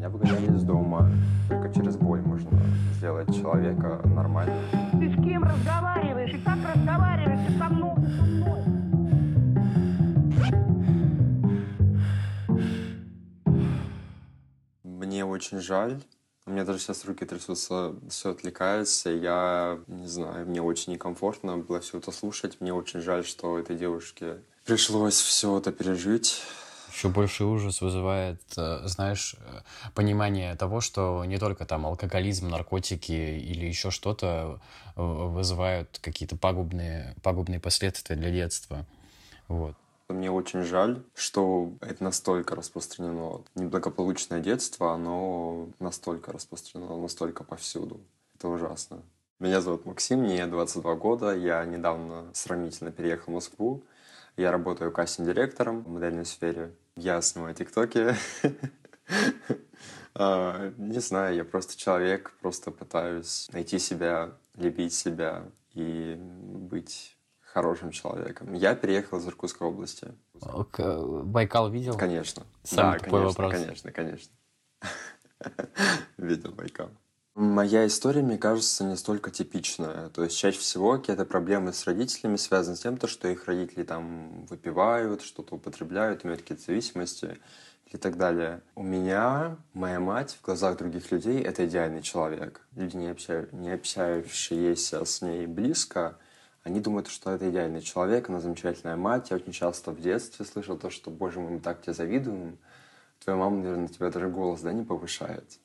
Меня выгоняли из дома. Только через боль можно сделать человека нормальным. Ты с кем разговариваешь? И как разговариваешь? Ты со мной? Ты со мной? Мне очень жаль. У меня даже сейчас руки трясутся, все отвлекается. Я не знаю, мне очень некомфортно было все это слушать. Мне очень жаль, что этой девушке пришлось все это пережить. Еще больший ужас вызывает, э, знаешь, э, понимание того, что не только там алкоголизм, наркотики или еще что-то э, вызывают какие-то пагубные, пагубные последствия для детства. Вот. Мне очень жаль, что это настолько распространено. Неблагополучное детство, оно настолько распространено, настолько повсюду. Это ужасно. Меня зовут Максим, мне 22 года. Я недавно сравнительно переехал в Москву. Я работаю кастинг-директором в модельной сфере. Я снимаю тиктоки. А, не знаю, я просто человек, просто пытаюсь найти себя, любить себя и быть хорошим человеком. Я переехал из Иркутской области. Байкал видел? Конечно. Самый да, конечно, вопрос. конечно, конечно. Видел Байкал. Моя история, мне кажется, не столько типичная. То есть чаще всего какие-то проблемы с родителями связаны с тем, то, что их родители там выпивают, что-то употребляют, имеют какие-то зависимости и так далее. У меня моя мать в глазах других людей — это идеальный человек. Люди, не, общаю, не общающиеся с ней близко, они думают, что это идеальный человек, она замечательная мать. Я очень часто в детстве слышал то, что, боже мой, мы так тебе завидуем. Твоя мама, наверное, тебя даже голос да, не повышает.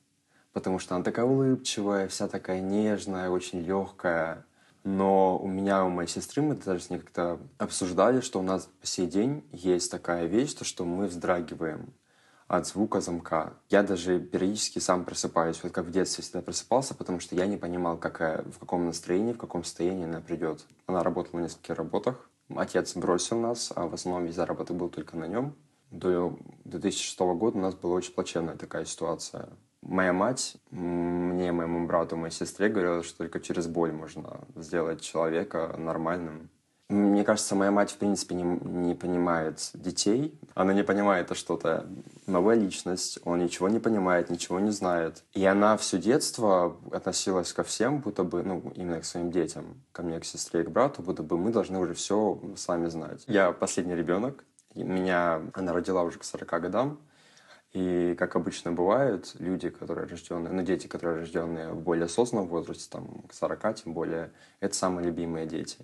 Потому что она такая улыбчивая, вся такая нежная, очень легкая. Но у меня, у моей сестры, мы даже с ней как-то обсуждали, что у нас по сей день есть такая вещь, то, что мы вздрагиваем от звука замка. Я даже периодически сам просыпаюсь, вот как в детстве всегда просыпался, потому что я не понимал, какая, в каком настроении, в каком состоянии она придет. Она работала на нескольких работах. Отец бросил нас, а в основном весь заработок был только на нем. До 2006 года у нас была очень плачевная такая ситуация. Моя мать мне, моему брату, моей сестре говорила, что только через боль можно сделать человека нормальным. Мне кажется, моя мать, в принципе, не, не понимает детей. Она не понимает, это что-то новая личность, он ничего не понимает, ничего не знает. И она все детство относилась ко всем, будто бы, ну, именно к своим детям, ко мне, к сестре и к брату, будто бы мы должны уже все сами знать. Я последний ребенок, меня она родила уже к 40 годам, и, как обычно бывает, люди, которые рожденные, ну, дети, которые рожденные в более осознанном возрасте, там, к 40 тем более, это самые любимые дети.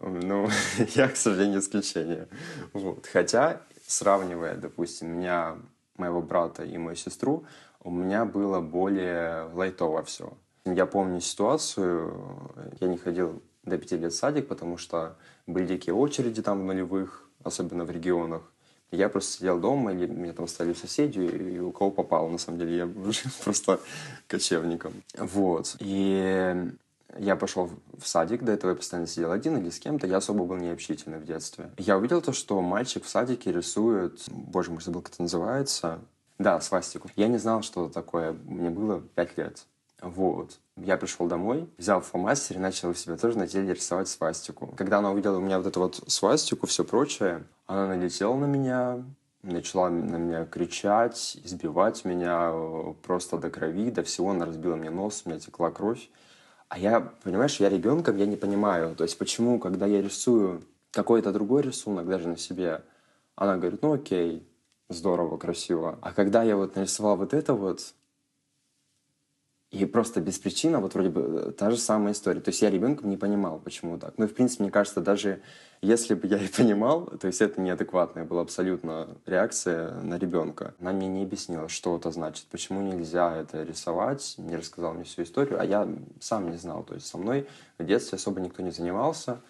Ну, я, к сожалению, исключение. Вот. Хотя, сравнивая, допустим, меня, моего брата и мою сестру, у меня было более лайтово все. Я помню ситуацию, я не ходил до пяти лет в садик, потому что были дикие очереди там в нулевых, особенно в регионах. Я просто сидел дома, или меня там стали соседи, и у кого попало, на самом деле, я был просто кочевником. Вот. И я пошел в садик, до этого я постоянно сидел один или с кем-то, я особо был необщительный в детстве. Я увидел то, что мальчик в садике рисует, боже мой, забыл, как это называется, да, свастику. Я не знал, что это такое, мне было пять лет. Вот. Я пришел домой, взял фломастер и начал у себя тоже на теле рисовать свастику. Когда она увидела у меня вот эту вот свастику, все прочее, она налетела на меня, начала на меня кричать, избивать меня просто до крови, до всего. Она разбила мне нос, у меня текла кровь. А я, понимаешь, я ребенком, я не понимаю. То есть почему, когда я рисую какой-то другой рисунок, даже на себе, она говорит, ну окей, здорово, красиво. А когда я вот нарисовал вот это вот, и просто без причины, вот вроде бы э, та же самая история. То есть я ребенком не понимал, почему так. Ну в принципе, мне кажется, даже если бы я и понимал, то есть это неадекватная была абсолютно реакция на ребенка. Она мне не объяснила, что это значит, почему нельзя это рисовать, не рассказала мне всю историю, а я сам не знал. То есть со мной в детстве особо никто не занимался.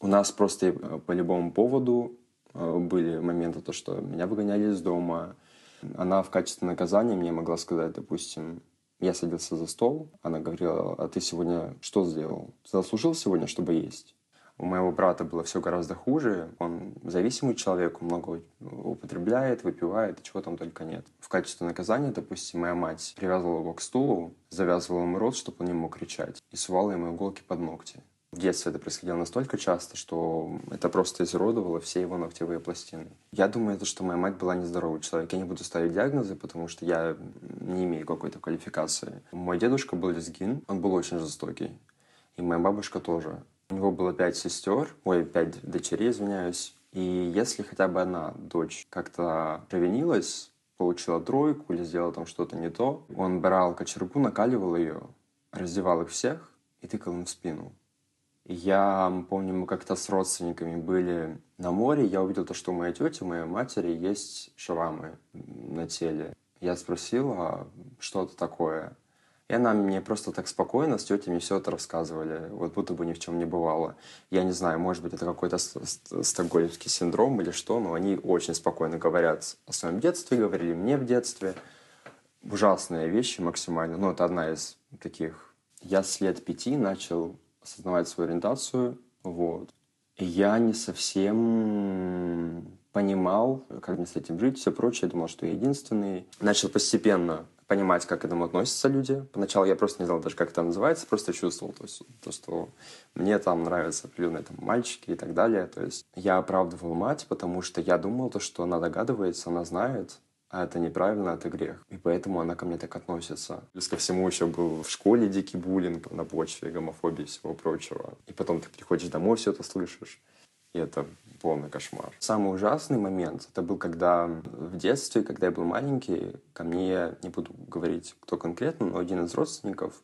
У нас просто э, по любому поводу э, были моменты, то, что меня выгоняли из дома. Она в качестве наказания мне могла сказать, допустим, я садился за стол, она говорила, а ты сегодня что сделал? Заслужил сегодня, чтобы есть? У моего брата было все гораздо хуже. Он зависимый человек, много употребляет, выпивает, чего там только нет. В качестве наказания, допустим, моя мать привязывала его к стулу, завязывала ему рот, чтобы он не мог кричать, и сувала ему иголки под ногти. В детстве это происходило настолько часто, что это просто изуродовало все его ногтевые пластины. Я думаю, это что моя мать была нездоровый человек. Я не буду ставить диагнозы, потому что я не имею какой-то квалификации. Мой дедушка был лезгин, он был очень жестокий. И моя бабушка тоже. У него было пять сестер, ой, пять дочерей, извиняюсь. И если хотя бы одна дочь как-то провинилась, получила тройку или сделала там что-то не то, он брал кочергу, накаливал ее, раздевал их всех и тыкал им в спину. Я помню, мы как-то с родственниками были на море, я увидел то, что у моей тети, у моей матери есть шрамы на теле. Я спросил, а что это такое? И она мне просто так спокойно с тетями все это рассказывали, вот будто бы ни в чем не бывало. Я не знаю, может быть, это какой-то стокгольмский синдром или что, но они очень спокойно говорят о своем детстве, говорили мне в детстве. Ужасные вещи максимально. Ну, это одна из таких. Я с лет пяти начал осознавать свою ориентацию, вот. Я не совсем понимал, как мне с этим жить, все прочее. Я думал, что я единственный. Начал постепенно понимать, как к этому относятся люди. Поначалу я просто не знал даже, как это называется, просто чувствовал, то, есть, то что мне там нравятся определенные там, мальчики и так далее. То есть я оправдывал мать, потому что я думал, то, что она догадывается, она знает, а это неправильно, это грех. И поэтому она ко мне так относится. Плюс ко всему еще был в школе дикий буллинг на почве гомофобии и всего прочего. И потом ты приходишь домой, все это слышишь. И это полный кошмар. Самый ужасный момент, это был когда в детстве, когда я был маленький, ко мне, не буду говорить, кто конкретно, но один из родственников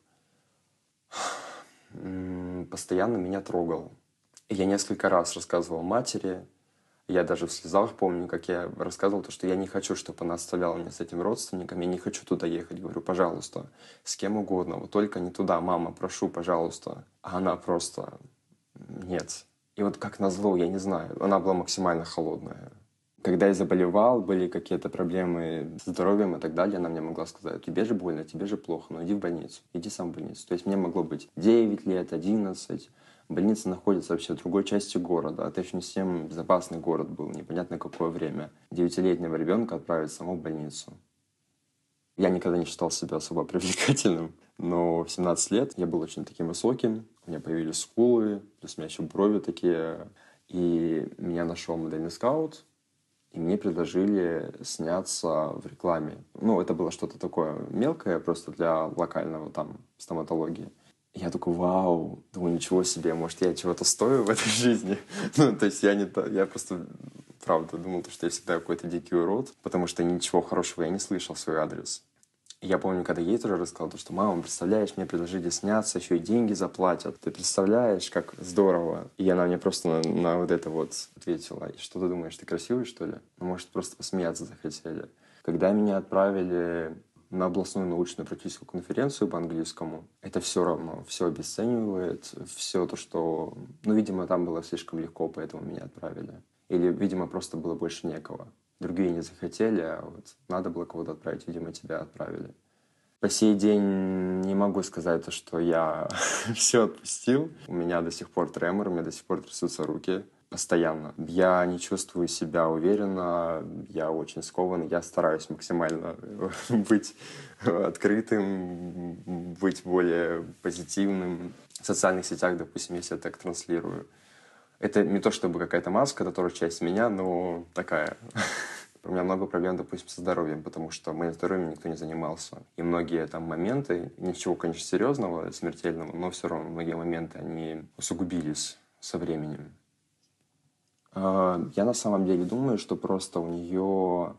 постоянно меня трогал. И я несколько раз рассказывал матери, я даже в слезах помню, как я рассказывал, то, что я не хочу, чтобы она оставляла меня с этим родственником, я не хочу туда ехать. Говорю, пожалуйста, с кем угодно, вот только не туда, мама, прошу, пожалуйста. А она просто, нет, и вот как назло, я не знаю, она была максимально холодная. Когда я заболевал, были какие-то проблемы с здоровьем и так далее, она мне могла сказать, тебе же больно, тебе же плохо, но иди в больницу, иди сам в больницу. То есть мне могло быть 9 лет, 11, больница находится вообще в другой части города, а еще не совсем безопасный город был, непонятно какое время. Девятилетнего ребенка отправить саму в больницу. Я никогда не считал себя особо привлекательным, но в 17 лет я был очень таким высоким, у меня появились скулы, плюс у меня еще брови такие. И меня нашел модельный скаут, и мне предложили сняться в рекламе. Ну, это было что-то такое мелкое, просто для локального там стоматологии. Я такой, вау, думаю, ничего себе, может, я чего-то стою в этой жизни. ну, то есть я не... Я просто правда думал, что я всегда какой-то дикий урод, потому что ничего хорошего я не слышал в свой адрес я помню, когда ей тоже рассказал, то, что мама, представляешь, мне предложили сняться, еще и деньги заплатят. Ты представляешь, как здорово. И она мне просто на, на вот это вот ответила. И что ты думаешь, ты красивый, что ли? Ну, может, просто посмеяться захотели. Когда меня отправили на областную научную практическую конференцию по английскому, это все равно, все обесценивает, все то, что... Ну, видимо, там было слишком легко, поэтому меня отправили. Или, видимо, просто было больше некого другие не захотели, а вот надо было кого-то отправить, видимо, тебя отправили. По сей день не могу сказать, что я все отпустил. У меня до сих пор тремор, у меня до сих пор трясутся руки постоянно. Я не чувствую себя уверенно, я очень скован, я стараюсь максимально быть открытым, быть более позитивным. В социальных сетях, допустим, если я так транслирую, это не то чтобы какая-то маска, это тоже часть меня, но такая. У меня много проблем, допустим, со здоровьем, потому что здоровьем никто не занимался. И многие там моменты, ничего, конечно, серьезного, смертельного, но все равно многие моменты, они усугубились со временем. А, я на самом деле думаю, что просто у нее...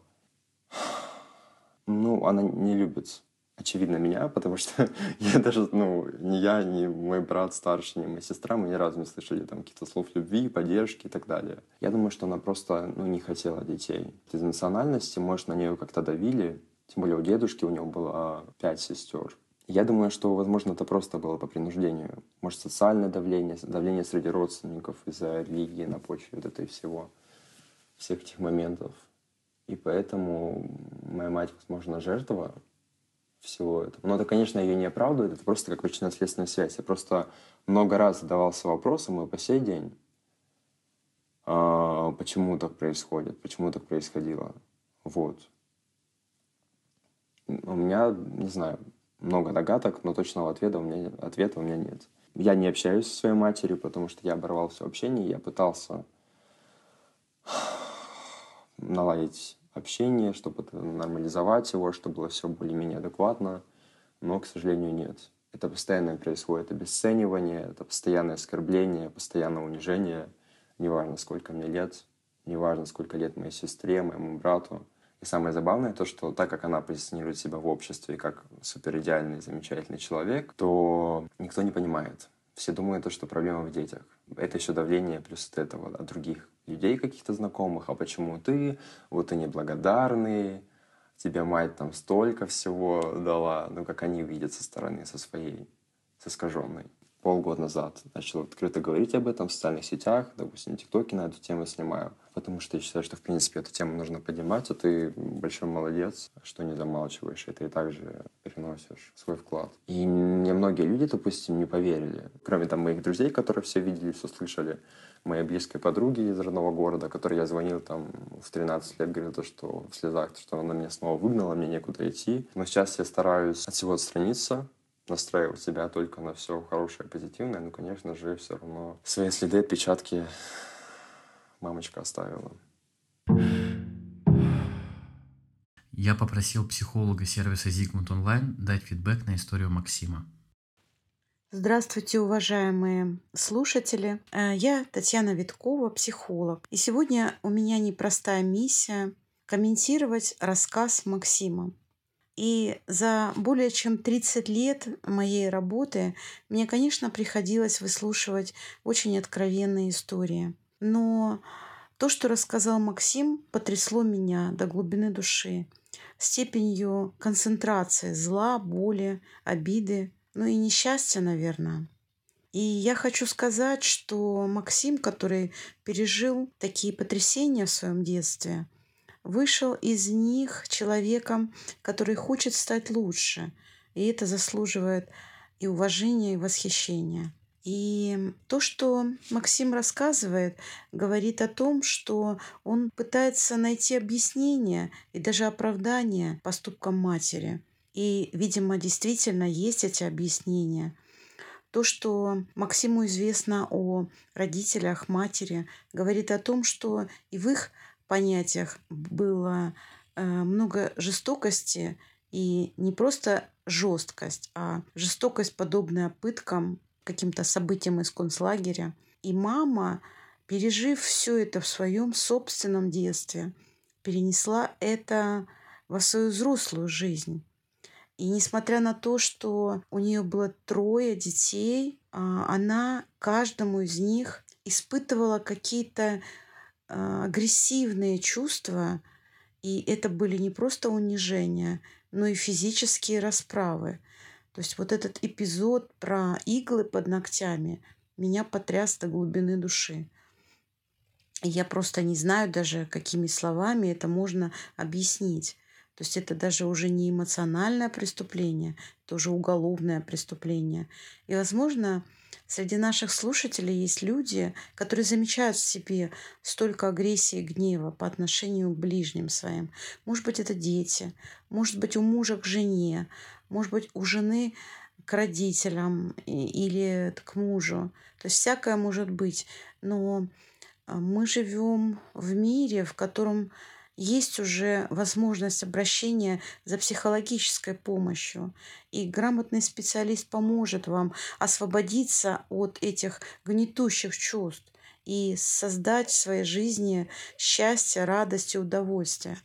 Ну, она не любит очевидно, меня, потому что я даже, ну, ни я, ни мой брат старший, ни моя сестра, мы ни разу не слышали там каких-то слов любви, поддержки и так далее. Я думаю, что она просто, ну, не хотела детей. Из национальности, может, на нее как-то давили, тем более у дедушки у него было пять сестер. Я думаю, что, возможно, это просто было по принуждению. Может, социальное давление, давление среди родственников из-за религии на почве вот этой всего, всех этих моментов. И поэтому моя мать, возможно, жертва всего этого. Но это, конечно, ее не оправдывает, это просто как причинно-следственная связь. Я просто много раз задавался вопросом, и по сей день, а, почему так происходит, почему так происходило. Вот. У меня, не знаю, много догадок, но точного ответа у меня, ответа у меня нет. Я не общаюсь со своей матерью, потому что я оборвал все общение. Я пытался наладить общение, чтобы нормализовать его, чтобы было все более-менее адекватно. Но, к сожалению, нет. Это постоянно происходит обесценивание, это постоянное оскорбление, постоянное унижение. Неважно, сколько мне лет, неважно, сколько лет моей сестре, моему брату. И самое забавное то, что так как она позиционирует себя в обществе как супер идеальный, замечательный человек, то никто не понимает. Все думают, что проблема в детях. Это еще давление плюс от этого от других людей каких-то знакомых. А почему ты? Вот ты неблагодарный, тебе мать там столько всего дала, ну, как они видят со стороны, со своей, с искаженной. Полгода назад начал открыто говорить об этом в социальных сетях, допустим, ТикТоке на эту тему снимаю, потому что я считаю, что, в принципе, эту тему нужно поднимать, а ты большой молодец, что не замалчиваешь, и ты также приносишь свой вклад. И мне многие люди, допустим, не поверили, кроме там моих друзей, которые все видели, все слышали, моей близкой подруги из родного города, которой я звонил там в 13 лет, говорил то, что в слезах, что она меня снова выгнала, мне некуда идти. Но сейчас я стараюсь от всего отстраниться, настраивать себя только на все хорошее, позитивное, но, конечно же, все равно свои следы, отпечатки мамочка оставила. Я попросил психолога сервиса Zigmund Online дать фидбэк на историю Максима. Здравствуйте, уважаемые слушатели. Э, я Татьяна Виткова, психолог. И сегодня у меня непростая миссия комментировать рассказ Максима. И за более чем 30 лет моей работы мне, конечно, приходилось выслушивать очень откровенные истории. Но то, что рассказал Максим, потрясло меня до глубины души степенью концентрации зла, боли, обиды, ну и несчастья, наверное. И я хочу сказать, что Максим, который пережил такие потрясения в своем детстве, вышел из них человеком, который хочет стать лучше. И это заслуживает и уважения, и восхищения. И то, что Максим рассказывает, говорит о том, что он пытается найти объяснение и даже оправдание поступкам матери – и, видимо, действительно есть эти объяснения. То, что Максиму известно о родителях, матери, говорит о том, что и в их понятиях было э, много жестокости и не просто жесткость, а жестокость, подобная пыткам, каким-то событиям из концлагеря. И мама, пережив все это в своем собственном детстве, перенесла это во свою взрослую жизнь. И несмотря на то, что у нее было трое детей, а, она каждому из них испытывала какие-то агрессивные чувства, и это были не просто унижения, но и физические расправы. То есть вот этот эпизод про иглы под ногтями меня потряс до глубины души. Я просто не знаю даже, какими словами это можно объяснить. То есть это даже уже не эмоциональное преступление, это уже уголовное преступление. И, возможно, среди наших слушателей есть люди, которые замечают в себе столько агрессии и гнева по отношению к ближним своим. Может быть, это дети, может быть, у мужа к жене, может быть, у жены к родителям или к мужу. То есть всякое может быть. Но а, мы живем в мире, в котором есть уже возможность обращения за психологической помощью. И грамотный специалист поможет вам освободиться от этих гнетущих чувств и создать в своей жизни счастье, радость и удовольствие.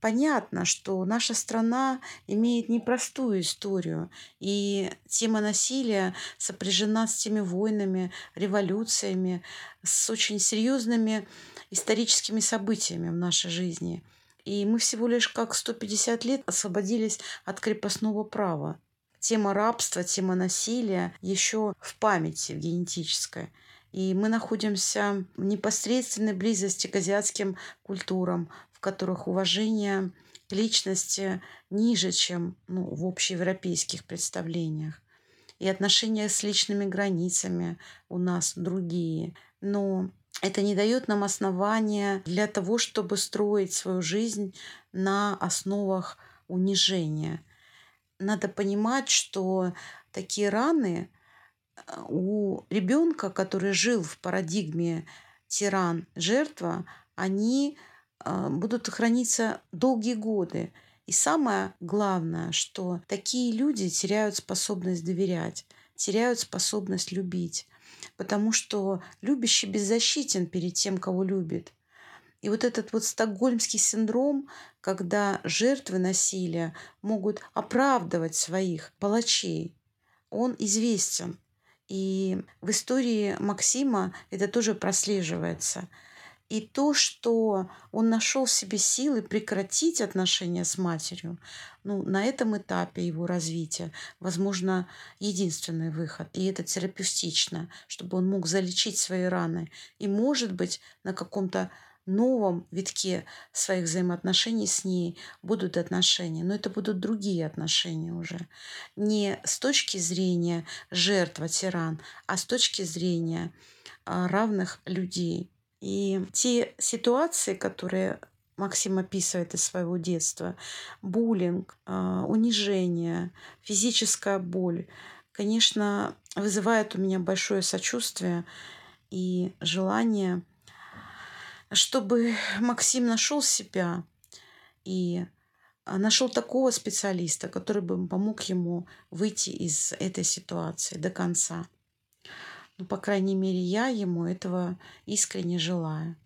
Понятно, что наша страна имеет непростую историю, и тема насилия сопряжена с теми войнами, революциями, с очень серьезными историческими событиями в нашей жизни. И мы всего лишь как 150 лет освободились от крепостного права. Тема рабства, тема насилия еще в памяти, в генетической. И мы находимся в непосредственной близости к азиатским культурам, в которых уважение к личности ниже, чем ну, в общеевропейских представлениях. И отношения с личными границами у нас другие. Но это не дает нам основания для того, чтобы строить свою жизнь на основах унижения. Надо понимать, что такие раны у ребенка, который жил в парадигме тиран-жертва, они а, будут храниться долгие годы. И самое главное, что такие люди теряют способность доверять, теряют способность любить, потому что любящий беззащитен перед тем, кого любит. И вот этот вот стокгольмский синдром, когда жертвы насилия могут оправдывать своих палачей, он известен. И в истории Максима это тоже прослеживается – и то, что он нашел в себе силы прекратить отношения с матерью, ну, на этом этапе его развития, возможно, единственный выход. И это терапевтично, чтобы он мог залечить свои раны. И, может быть, на каком-то новом витке своих взаимоотношений с ней будут отношения, но это будут другие отношения уже. Не с точки зрения жертва, тиран, а с точки зрения а, равных людей. И те ситуации, которые Максим описывает из своего детства, буллинг, а, унижение, физическая боль, конечно, вызывает у меня большое сочувствие и желание, чтобы Максим нашел себя и нашел такого специалиста, который бы помог ему выйти из этой ситуации до конца. Ну, по крайней мере, я ему этого искренне желаю.